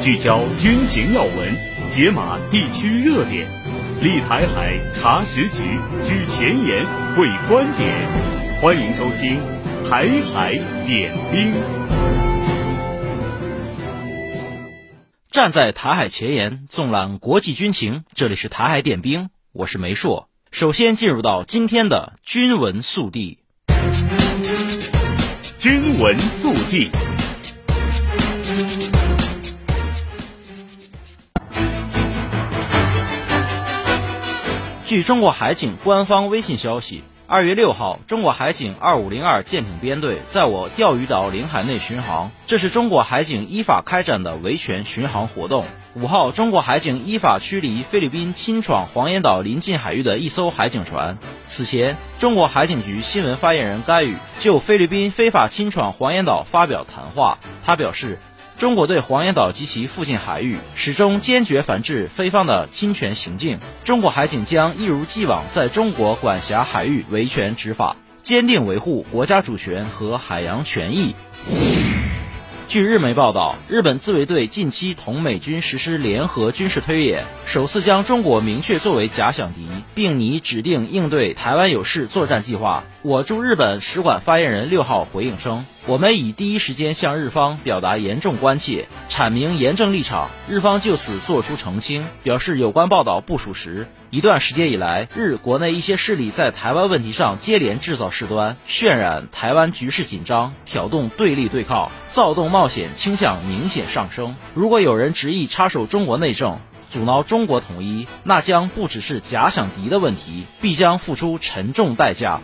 聚焦军情要闻，解码地区热点，立台海查实局，居前沿会观点。欢迎收听《台海点兵》。站在台海前沿，纵览国际军情。这里是台海点兵，我是梅硕。首先进入到今天的军文速递。军文速递。据中国海警官方微信消息，二月六号，中国海警二五零二舰艇编队在我钓鱼岛领海内巡航，这是中国海警依法开展的维权巡航活动。五号，中国海警依法驱离菲律宾侵闯黄岩岛邻近海域的一艘海警船。此前，中国海警局新闻发言人甘宇就菲律宾非法侵闯黄岩岛发表谈话，他表示。中国对黄岩岛及其附近海域始终坚决反制菲方的侵权行径。中国海警将一如既往在中国管辖海域维权执法，坚定维护国家主权和海洋权益。据日媒报道，日本自卫队近期同美军实施联合军事推演，首次将中国明确作为假想敌，并拟指定应对台湾有事作战计划。我驻日本使馆发言人六号回应称，我们已第一时间向日方表达严重关切，阐明严正立场。日方就此作出澄清，表示有关报道不属实。一段时间以来，日国内一些势力在台湾问题上接连制造事端，渲染台湾局势紧张，挑动对立对抗，躁动冒险倾向明显上升。如果有人执意插手中国内政，阻挠中国统一，那将不只是假想敌的问题，必将付出沉重代价。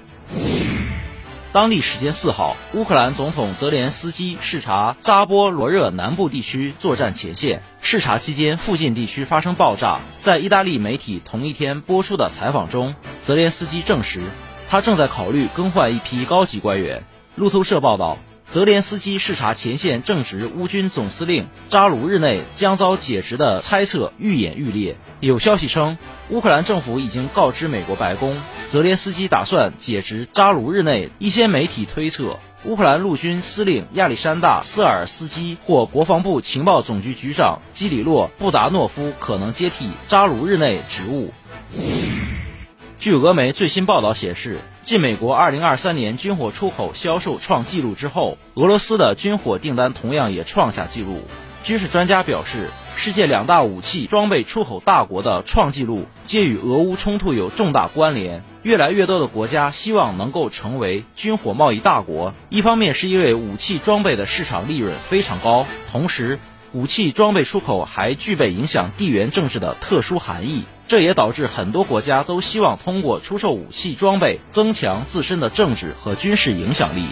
当地时间四号，乌克兰总统泽连斯基视察扎波罗热南部地区作战前线。视察期间，附近地区发生爆炸。在意大利媒体同一天播出的采访中，泽连斯基证实，他正在考虑更换一批高级官员。路透社报道。泽连斯基视察前线正值乌军总司令扎卢日内将遭解职的猜测愈演愈烈。有消息称，乌克兰政府已经告知美国白宫，泽连斯基打算解职扎卢日内。一些媒体推测，乌克兰陆军司令亚历山大·斯尔斯基或国防部情报总局局长基里洛·布达诺夫可能接替扎卢日内职务。据俄媒最新报道显示，继美国2023年军火出口销售创纪录之后，俄罗斯的军火订单同样也创下纪录。军事专家表示，世界两大武器装备出口大国的创纪录皆与俄乌冲突有重大关联。越来越多的国家希望能够成为军火贸易大国，一方面是因为武器装备的市场利润非常高，同时武器装备出口还具备影响地缘政治的特殊含义。这也导致很多国家都希望通过出售武器装备增强自身的政治和军事影响力。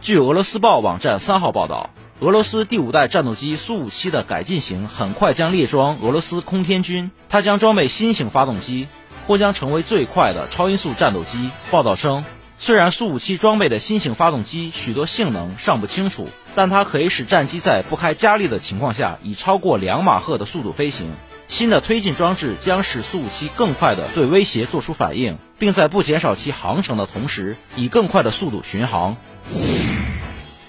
据俄罗斯报网站三号报道，俄罗斯第五代战斗机苏五七的改进型很快将列装俄罗斯空天军，它将装备新型发动机，或将成为最快的超音速战斗机。报道称，虽然苏五七装备的新型发动机许多性能尚不清楚，但它可以使战机在不开加力的情况下以超过两马赫的速度飞行。新的推进装置将使苏五七更快地对威胁做出反应，并在不减少其航程的同时，以更快的速度巡航。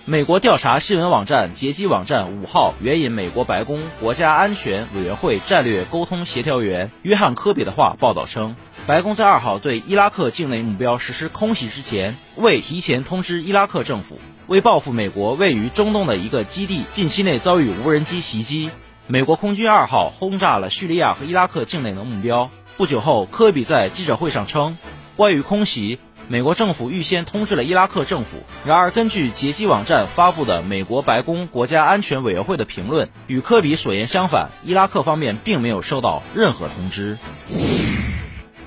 美国调查新闻网站截击网站五号援引美国白宫国家安全委员会战略沟通协调员约翰科比的话报道称，白宫在二号对伊拉克境内目标实施空袭之前，未提前通知伊拉克政府，为报复美国位于中东的一个基地近期内遭遇无人机袭击。美国空军二号轰炸了叙利亚和伊拉克境内的目标。不久后，科比在记者会上称，关于空袭，美国政府预先通知了伊拉克政府。然而，根据劫机网站发布的美国白宫国家安全委员会的评论，与科比所言相反，伊拉克方面并没有收到任何通知。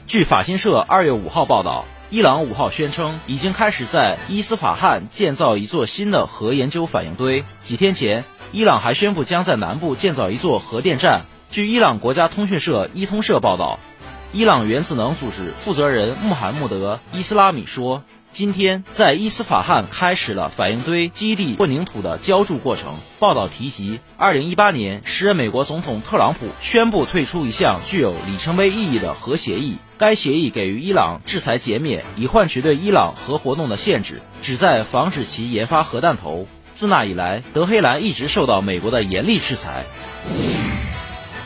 据法新社二月五号报道，伊朗五号宣称已经开始在伊斯法罕建造一座新的核研究反应堆。几天前，伊朗还宣布将在南部建造一座核电站。据伊朗国家通讯社伊通社报道，伊朗原子能组织负责人穆罕默德·伊斯拉米说，今天在伊斯法罕开始了反应堆基地混凝土的浇筑过程。报道提及，2018年，时任美国总统特朗普宣布退出一项具有里程碑意义的核协议。该协议给予伊朗制裁减免，以换取对伊朗核活动的限制，旨在防止其研发核弹头。自那以来，德黑兰一直受到美国的严厉制裁。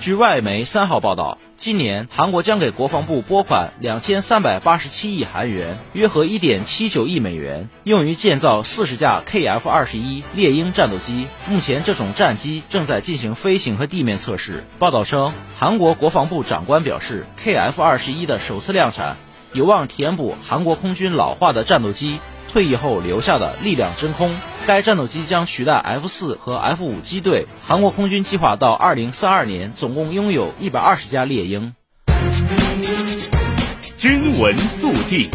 据外媒三号报道。今年，韩国将给国防部拨款两千三百八十七亿韩元，约合一点七九亿美元，用于建造四十架 KF 二十一猎鹰战斗机。目前，这种战机正在进行飞行和地面测试。报道称，韩国国防部长官表示，KF 二十一的首次量产，有望填补韩国空军老化的战斗机退役后留下的力量真空。该战斗机将取代 F 四和 F 五机队。韩国空军计划到二零三二年总共拥有一百二十架猎鹰。军闻速递。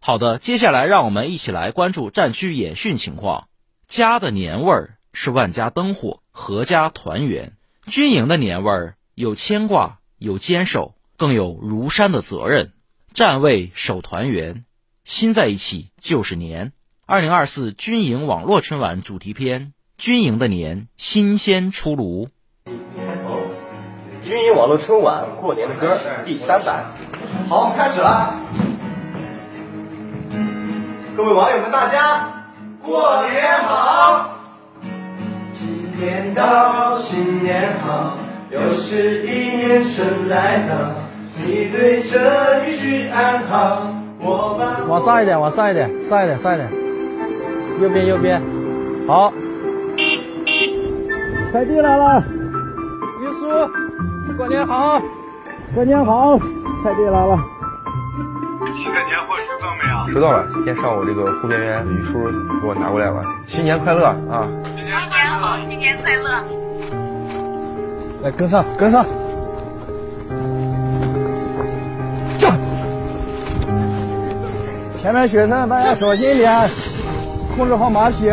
好的，接下来让我们一起来关注战区演训情况。家的年味儿是万家灯火，阖家团圆。军营的年味儿有牵挂，有坚守，更有如山的责任。站位守团圆。心在一起就是年。二零二四军营网络春晚主题片：军营的年，新鲜出炉。军营网络春晚过年的歌第三版，好，开始了。各位网友们，大家过年好！新年到，新年好，又是一年春来早。你对这一句安好。往上一点，往上一点，上一点，上一点。右边，右边。好。快递来了。运输，过年好。过年好。快递来了。新的年货收到没有？收到了，今天上午这个护边员玉书给我拿过来了。新年快乐啊！新年好，新年快乐。来，跟上，跟上。前面雪山，大家小心一点，控制好马匹。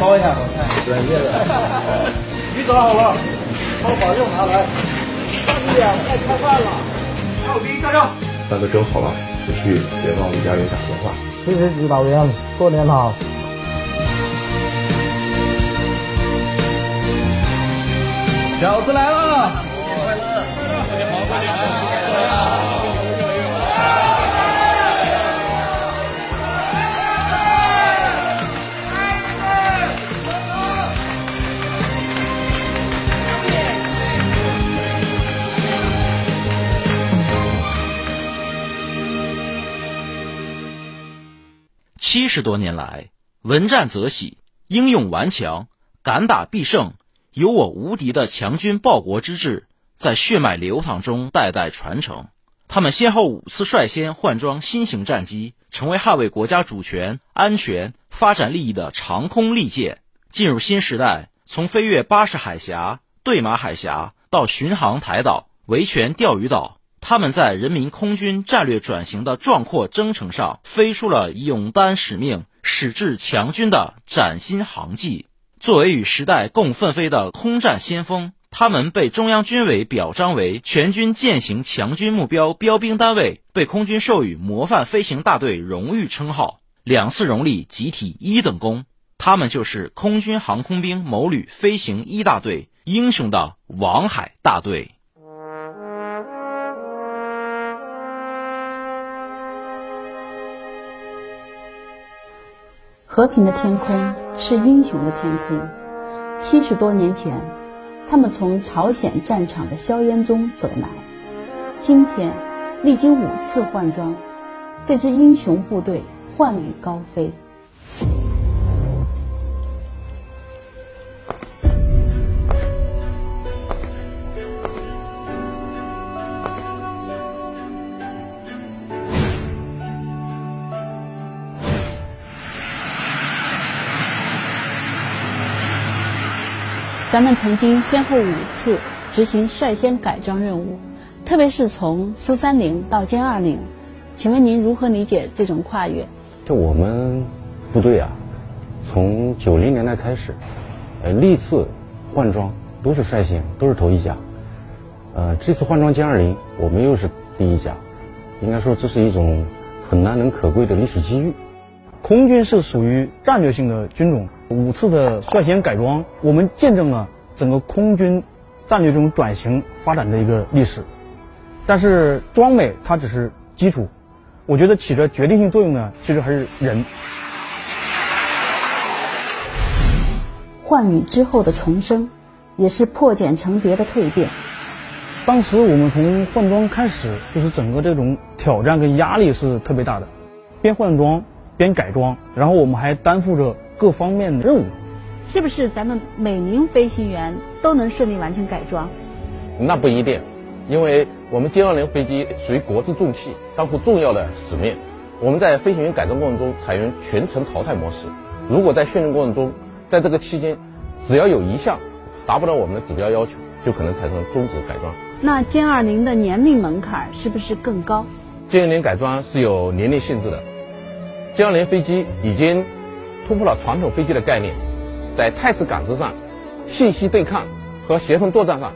包一下，专业的。鱼找好了，把保料拿来。大姑娘，快开饭了。还有兵下哨。饭都整好了，回去别忘了给家里打电话。谢谢指导员，过年好。饺子来了。七十多年来，闻战则喜，英勇顽强，敢打必胜，有我无敌的强军报国之志在血脉流淌中代代传承。他们先后五次率先换装新型战机，成为捍卫国家主权、安全、发展利益的长空利剑。进入新时代，从飞越巴士海峡、对马海峡到巡航台岛、维权钓鱼岛。他们在人民空军战略转型的壮阔征程上，飞出了勇担使命、矢志强军的崭新航迹。作为与时代共奋飞的空战先锋，他们被中央军委表彰为全军践行强军目标标兵单位，被空军授予模范飞行大队荣誉称号，两次荣立集体一等功。他们就是空军航空兵某旅飞行一大队英雄的王海大队。和平的天空是英雄的天空。七十多年前，他们从朝鲜战场的硝烟中走来，今天历经五次换装，这支英雄部队焕宇高飞。咱们曾经先后五次执行率先改装任务，特别是从苏三零到歼二零，请问您如何理解这种跨越？就我们部队啊，从九零年代开始，呃，历次换装都是率先，都是头一家。呃，这次换装歼二零，我们又是第一家，应该说这是一种很难能可贵的历史机遇。空军是属于战略性的军种，五次的率先改装，我们见证了整个空军战略这种转型发展的一个历史。但是装备它只是基础，我觉得起着决定性作用的其实还是人。换羽之后的重生，也是破茧成蝶的蜕变。当时我们从换装开始，就是整个这种挑战跟压力是特别大的，边换装边改装，然后我们还担负着各方面的任务。是不是咱们每名飞行员都能顺利完成改装？那不一定，因为我们歼二零飞机属于国之重器，担负重要的使命。我们在飞行员改装过程中采用全程淘汰模式。如果在训练过程中，在这个期间，只要有一项达不到我们的指标要求，就可能产生终止改装。那歼二零的年龄门槛是不是更高？歼二零改装是有年龄限制的。歼二零飞机已经突破了传统飞机的概念，在态势感知上、信息对抗和协同作战上，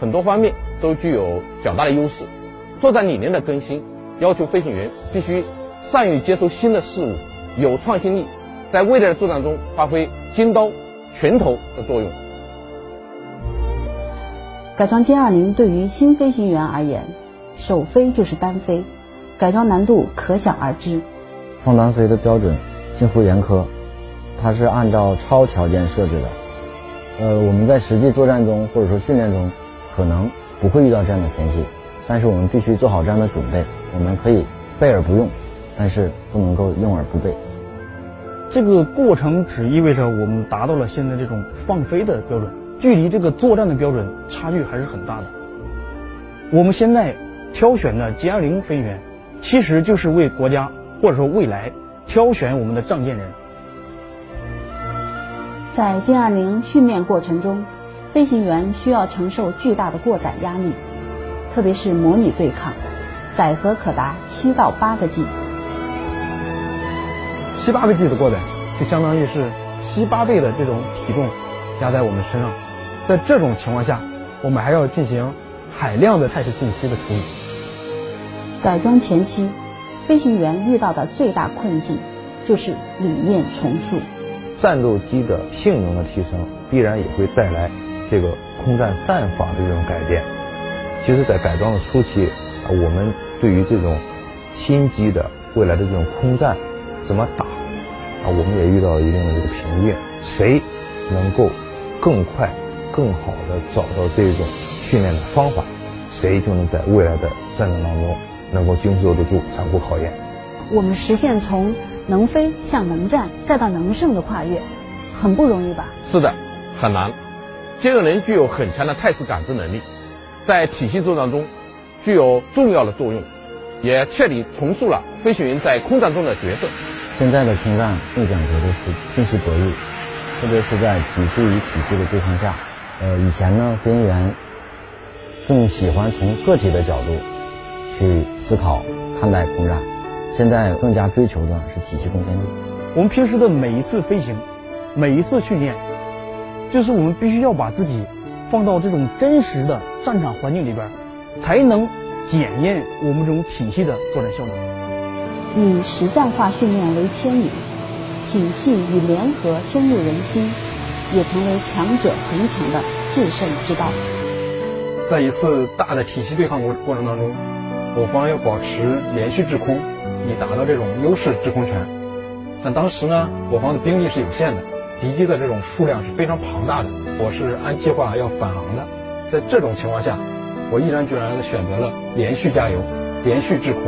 很多方面都具有较大的优势。作战理念的更新要求飞行员必须善于接受新的事物，有创新力，在未来的作战中发挥尖刀、拳头的作用。改装歼二零对于新飞行员而言，首飞就是单飞，改装难度可想而知。放单飞的标准近乎严苛，它是按照超条件设置的。呃，我们在实际作战中或者说训练中，可能不会遇到这样的天气，但是我们必须做好这样的准备。我们可以备而不用，但是不能够用而不备。这个过程只意味着我们达到了现在这种放飞的标准。距离这个作战的标准差距还是很大的。我们现在挑选的歼二零飞行员，其实就是为国家或者说未来挑选我们的仗剑人。在歼二零训练过程中，飞行员需要承受巨大的过载压力，特别是模拟对抗，载荷可达七到八个 G。七八个 G 的过载，就相当于是七八倍的这种体重压在我们身上。在这种情况下，我们还要进行海量的态势信息的处理。改装前期，飞行员遇到的最大困境就是理念重塑。战斗机的性能的提升，必然也会带来这个空战战法的这种改变。其实，在改装的初期，我们对于这种新机的未来的这种空战怎么打，啊，我们也遇到一定的这个瓶颈。谁能够更快？更好的找到这种训练的方法，谁就能在未来的战争当中能够经受得住残酷考验。我们实现从能飞向能战再到能胜的跨越，很不容易吧？是的，很难。歼二零具有很强的态势感知能力，在体系作战中具有重要的作用，也彻底重塑了飞行员在空战中的角色。现在的空战更讲究的是信息博弈，特别是在体系与体系的对抗下。呃，以前呢，飞行员更喜欢从个体的角度去思考看待空战，现在更加追求的是体系贡献力。我们平时的每一次飞行，每一次训练，就是我们必须要把自己放到这种真实的战场环境里边，才能检验我们这种体系的作战效能。以实战化训练为牵引，体系与联合深入人心。也成为强者恒强的制胜之道。在一次大的体系对抗过过程当中，我方要保持连续制空，以达到这种优势制空权。但当时呢，我方的兵力是有限的，敌机的这种数量是非常庞大的，我是按计划要返航的。在这种情况下，我毅然决然地选择了连续加油、连续制空，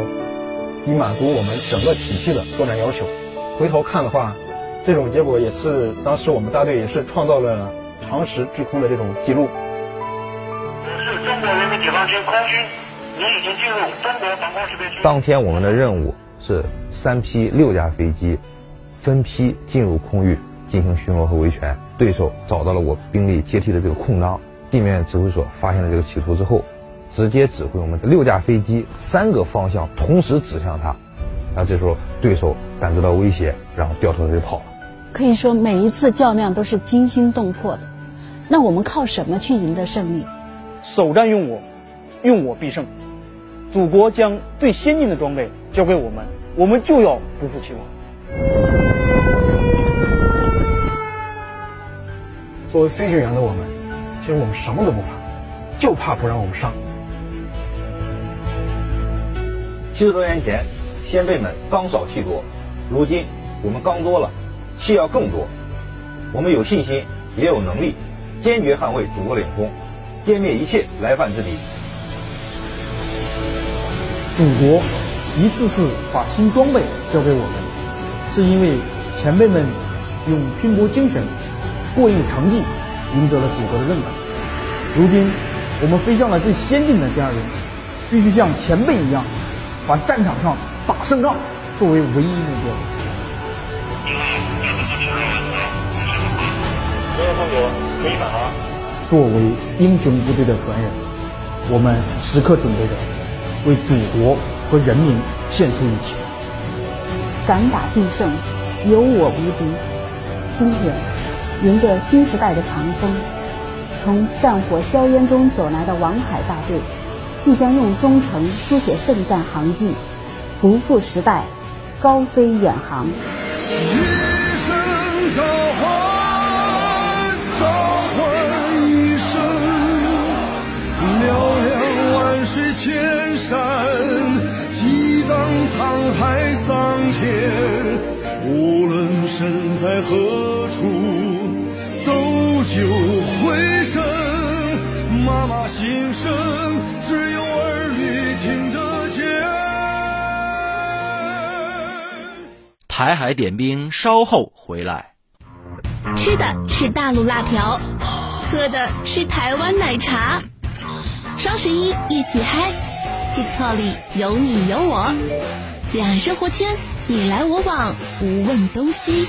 以满足我们整个体系的作战要求。回头看的话。这种结果也是当时我们大队也是创造了长时制空的这种记录。我是中国人民解放军空军，你已经进入中国防空识别区。当天我们的任务是三批六架飞机分批进入空域进行巡逻和维权。对手找到了我兵力接替的这个空当，地面指挥所发现了这个企图之后，直接指挥我们的六架飞机三个方向同时指向他。那这时候对手感知到威胁，然后掉头就跑了。可以说每一次较量都是惊心动魄的。那我们靠什么去赢得胜利？首战用我，用我必胜。祖国将最先进的装备交给我们，我们就要不负期望。作为飞行员的我们，其实我们什么都不怕，就怕不让我们上。七十多年前，先辈们钢少气多，如今我们钢多了，气要更多。我们有信心，也有能力，坚决捍卫祖国领空，歼灭一切来犯之敌。祖国一次次把新装备交给我们，是因为前辈们用拼搏精神、过硬成绩赢得了祖国的认可。如今，我们飞向了最先进的家园，必须像前辈一样。把战场上打胜仗作为唯一目标。作为英雄部队的传人，我们时刻准备着为祖国和人民献出一切。敢打必胜，有我无敌。今天，迎着新时代的长风，从战火硝烟中走来的王海大队。必将用忠诚书写圣战航迹，不负时代，高飞远航。一声召唤，亮万水千山，激荡沧海桑田。无论身在何处，斗酒回声，妈妈心声。只有儿女听得见台海点兵，稍后回来。吃的是大陆辣条，喝的是台湾奶茶。双十一一起嗨，TikTok 里有你有我，两岸生活圈你来我往，无问东西。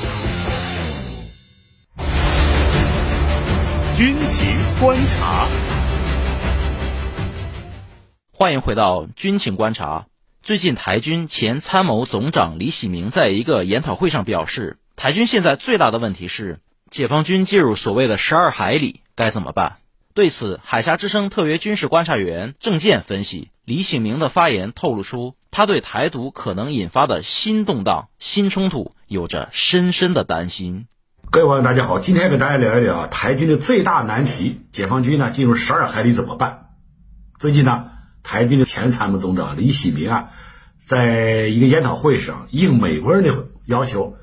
军情观察，欢迎回到军情观察。最近，台军前参谋总长李喜明在一个研讨会上表示，台军现在最大的问题是，解放军进入所谓的十二海里该怎么办？对此，海峡之声特约军事观察员郑健分析，李喜明的发言透露出他对台独可能引发的新动荡、新冲突有着深深的担心。各位网友，大家好，今天跟大家聊一聊台军的最大难题：解放军呢进入十二海里怎么办？最近呢？台军的前参谋总长李喜明啊，在一个研讨会上应美国人的要求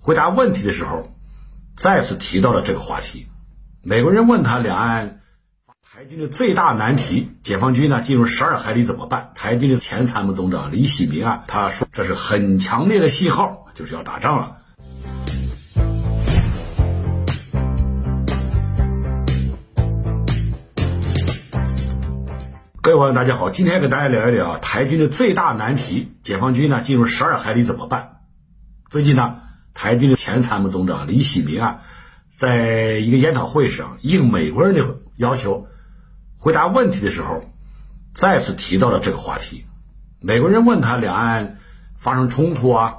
回答问题的时候，再次提到了这个话题。美国人问他两岸台军的最大难题，解放军呢进入十二海里怎么办？台军的前参谋总长李喜明啊，他说这是很强烈的信号，就是要打仗了。各位朋友，大家好，今天给大家聊一聊台军的最大难题：解放军呢进入十二海里怎么办？最近呢，台军的前参谋总长李喜明啊，在一个研讨会上应美国人的要求回答问题的时候，再次提到了这个话题。美国人问他两岸发生冲突啊，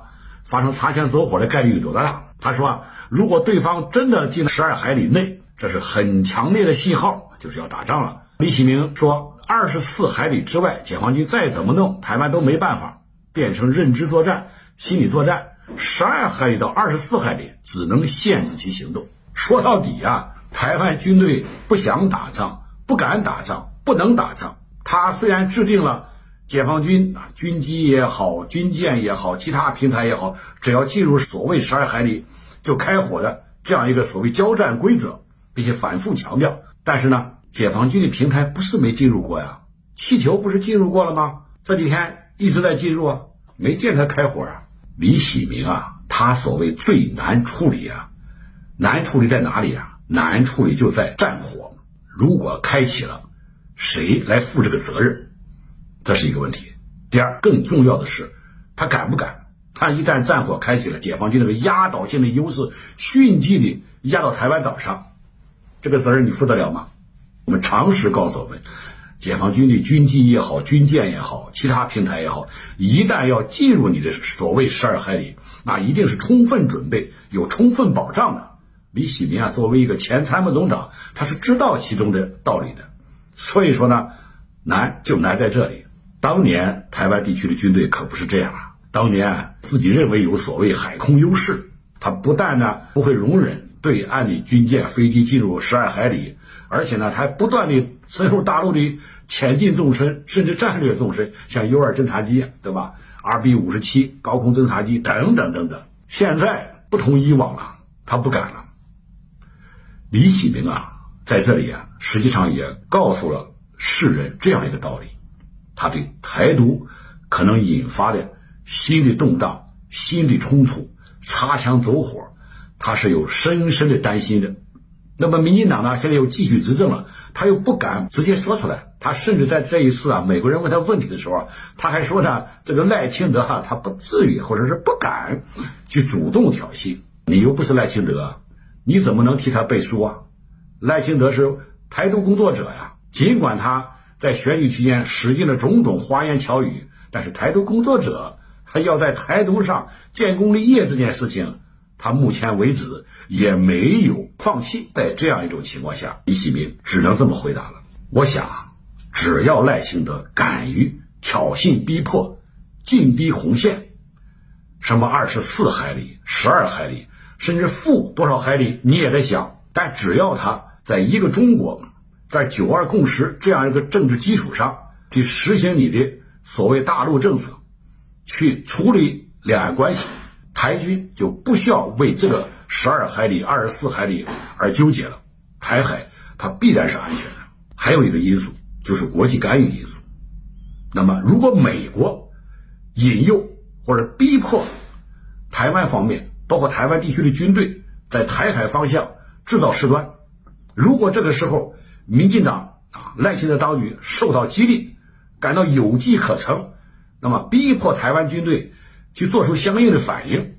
发生擦枪走火的概率有多大？他说啊，如果对方真的进十二海里内，这是很强烈的信号，就是要打仗了。李喜明说。二十四海里之外，解放军再怎么弄，台湾都没办法变成认知作战、心理作战。十二海里到二十四海里，只能限制其行动。说到底啊，台湾军队不想打仗，不敢打仗，不能打仗。他虽然制定了解放军啊军机也好、军舰也好、其他平台也好，只要进入所谓十二海里就开火的这样一个所谓交战规则，并且反复强调，但是呢。解放军的平台不是没进入过呀，气球不是进入过了吗？这几天一直在进入啊，没见他开火啊。李喜明啊，他所谓最难处理啊，难处理在哪里啊？难处理就在战火，如果开启了，谁来负这个责任？这是一个问题。第二，更重要的是，他敢不敢？他一旦战火开启了，解放军那个压倒性的优势迅即的压到台湾岛上，这个责任你负得了吗？我们常识告诉我们，解放军的军机也好，军舰也好，其他平台也好，一旦要进入你的所谓十二海里，那一定是充分准备、有充分保障的。李喜明啊，作为一个前参谋总长，他是知道其中的道理的。所以说呢，难就难在这里。当年台湾地区的军队可不是这样啊，当年自己认为有所谓海空优势，他不但呢不会容忍对岸的军舰、飞机进入十二海里。而且呢，他还不断的深入大陆的前进纵深，甚至战略纵深，像 U 二侦察机，对吧？RB 五十七高空侦察机等等等等。现在不同以往了，他不敢了。李启明啊，在这里啊，实际上也告诉了世人这样一个道理：他对台独可能引发的心理动荡、心理冲突、擦枪走火，他是有深深的担心的。那么，民进党呢，现在又继续执政了，他又不敢直接说出来。他甚至在这一次啊，美国人问他问题的时候，他还说呢，这个赖清德哈，他不至于，或者是不敢去主动挑衅。你又不是赖清德，你怎么能替他背书啊？赖清德是台独工作者呀，尽管他在选举期间使尽了种种花言巧语，但是台独工作者他要在台独上建功立业这件事情。他目前为止也没有放弃，在这样一种情况下，李喜明只能这么回答了。我想，只要赖清德敢于挑衅、逼迫、进逼红线，什么二十四海里、十二海里，甚至负多少海里，你也得想。但只要他在一个中国，在九二共识这样一个政治基础上去实行你的所谓大陆政策，去处理两岸关系。台军就不需要为这个十二海里、二十四海里而纠结了。台海它必然是安全的。还有一个因素就是国际干预因素。那么，如果美国引诱或者逼迫台湾方面，包括台湾地区的军队在台海方向制造事端，如果这个时候民进党啊赖清德当局受到激励，感到有机可乘，那么逼迫台湾军队。去做出相应的反应，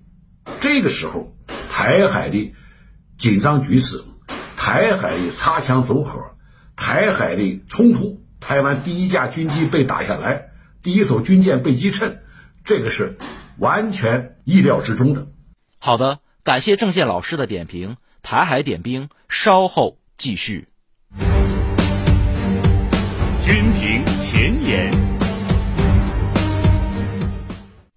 这个时候，台海的紧张局势，台海的擦枪走火，台海的冲突，台湾第一架军机被打下来，第一艘军舰被击沉，这个是完全意料之中的。好的，感谢郑健老师的点评，台海点兵稍后继续。军评前沿。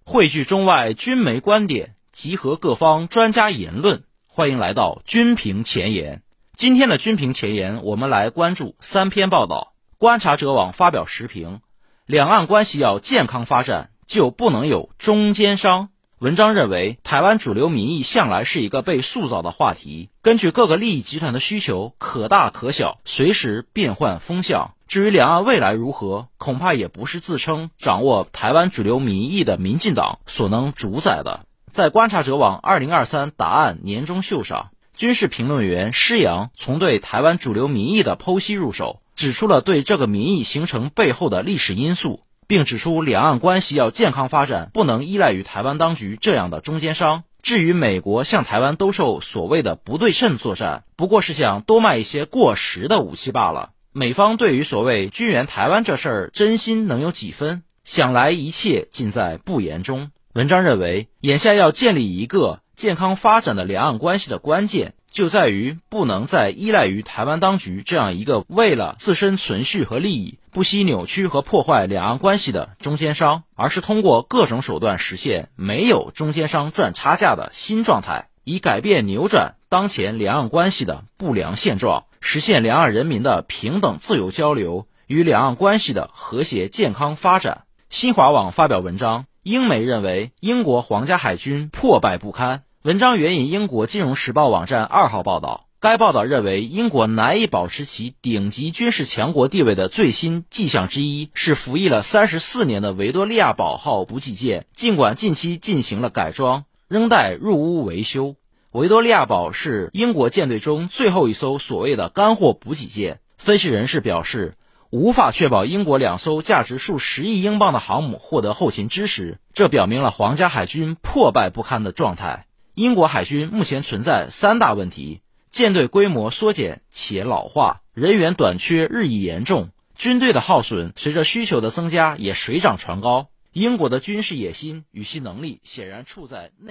汇聚中外军媒观点，集合各方专家言论。欢迎来到军评前沿。今天的军评前沿，我们来关注三篇报道。观察者网发表时评：两岸关系要健康发展，就不能有中间商。文章认为，台湾主流民意向来是一个被塑造的话题，根据各个利益集团的需求，可大可小，随时变换风向。至于两岸未来如何，恐怕也不是自称掌握台湾主流民意的民进党所能主宰的。在观察者网二零二三答案年终秀上，军事评论员施洋从对台湾主流民意的剖析入手，指出了对这个民意形成背后的历史因素。并指出，两岸关系要健康发展，不能依赖于台湾当局这样的中间商。至于美国向台湾兜售所谓的不对称作战，不过是想多卖一些过时的武器罢了。美方对于所谓军援台湾这事儿，真心能有几分？想来一切尽在不言中。文章认为，眼下要建立一个健康发展的两岸关系的关键。就在于不能再依赖于台湾当局这样一个为了自身存续和利益不惜扭曲和破坏两岸关系的中间商，而是通过各种手段实现没有中间商赚差价的新状态，以改变扭转当前两岸关系的不良现状，实现两岸人民的平等自由交流与两岸关系的和谐健康发展。新华网发表文章，英媒认为英国皇家海军破败不堪。文章援引英国《金融时报》网站二号报道，该报道认为，英国难以保持其顶级军事强国地位的最新迹象之一是服役了三十四年的维多利亚堡号补给舰，尽管近期进行了改装，仍待入坞维修。维多利亚堡是英国舰队中最后一艘所谓的干货补给舰。分析人士表示，无法确保英国两艘价值数十亿英镑的航母获得后勤支持，这表明了皇家海军破败不堪的状态。英国海军目前存在三大问题：舰队规模缩减且老化，人员短缺日益严重，军队的耗损随着需求的增加也水涨船高。英国的军事野心与其能力显然处在内。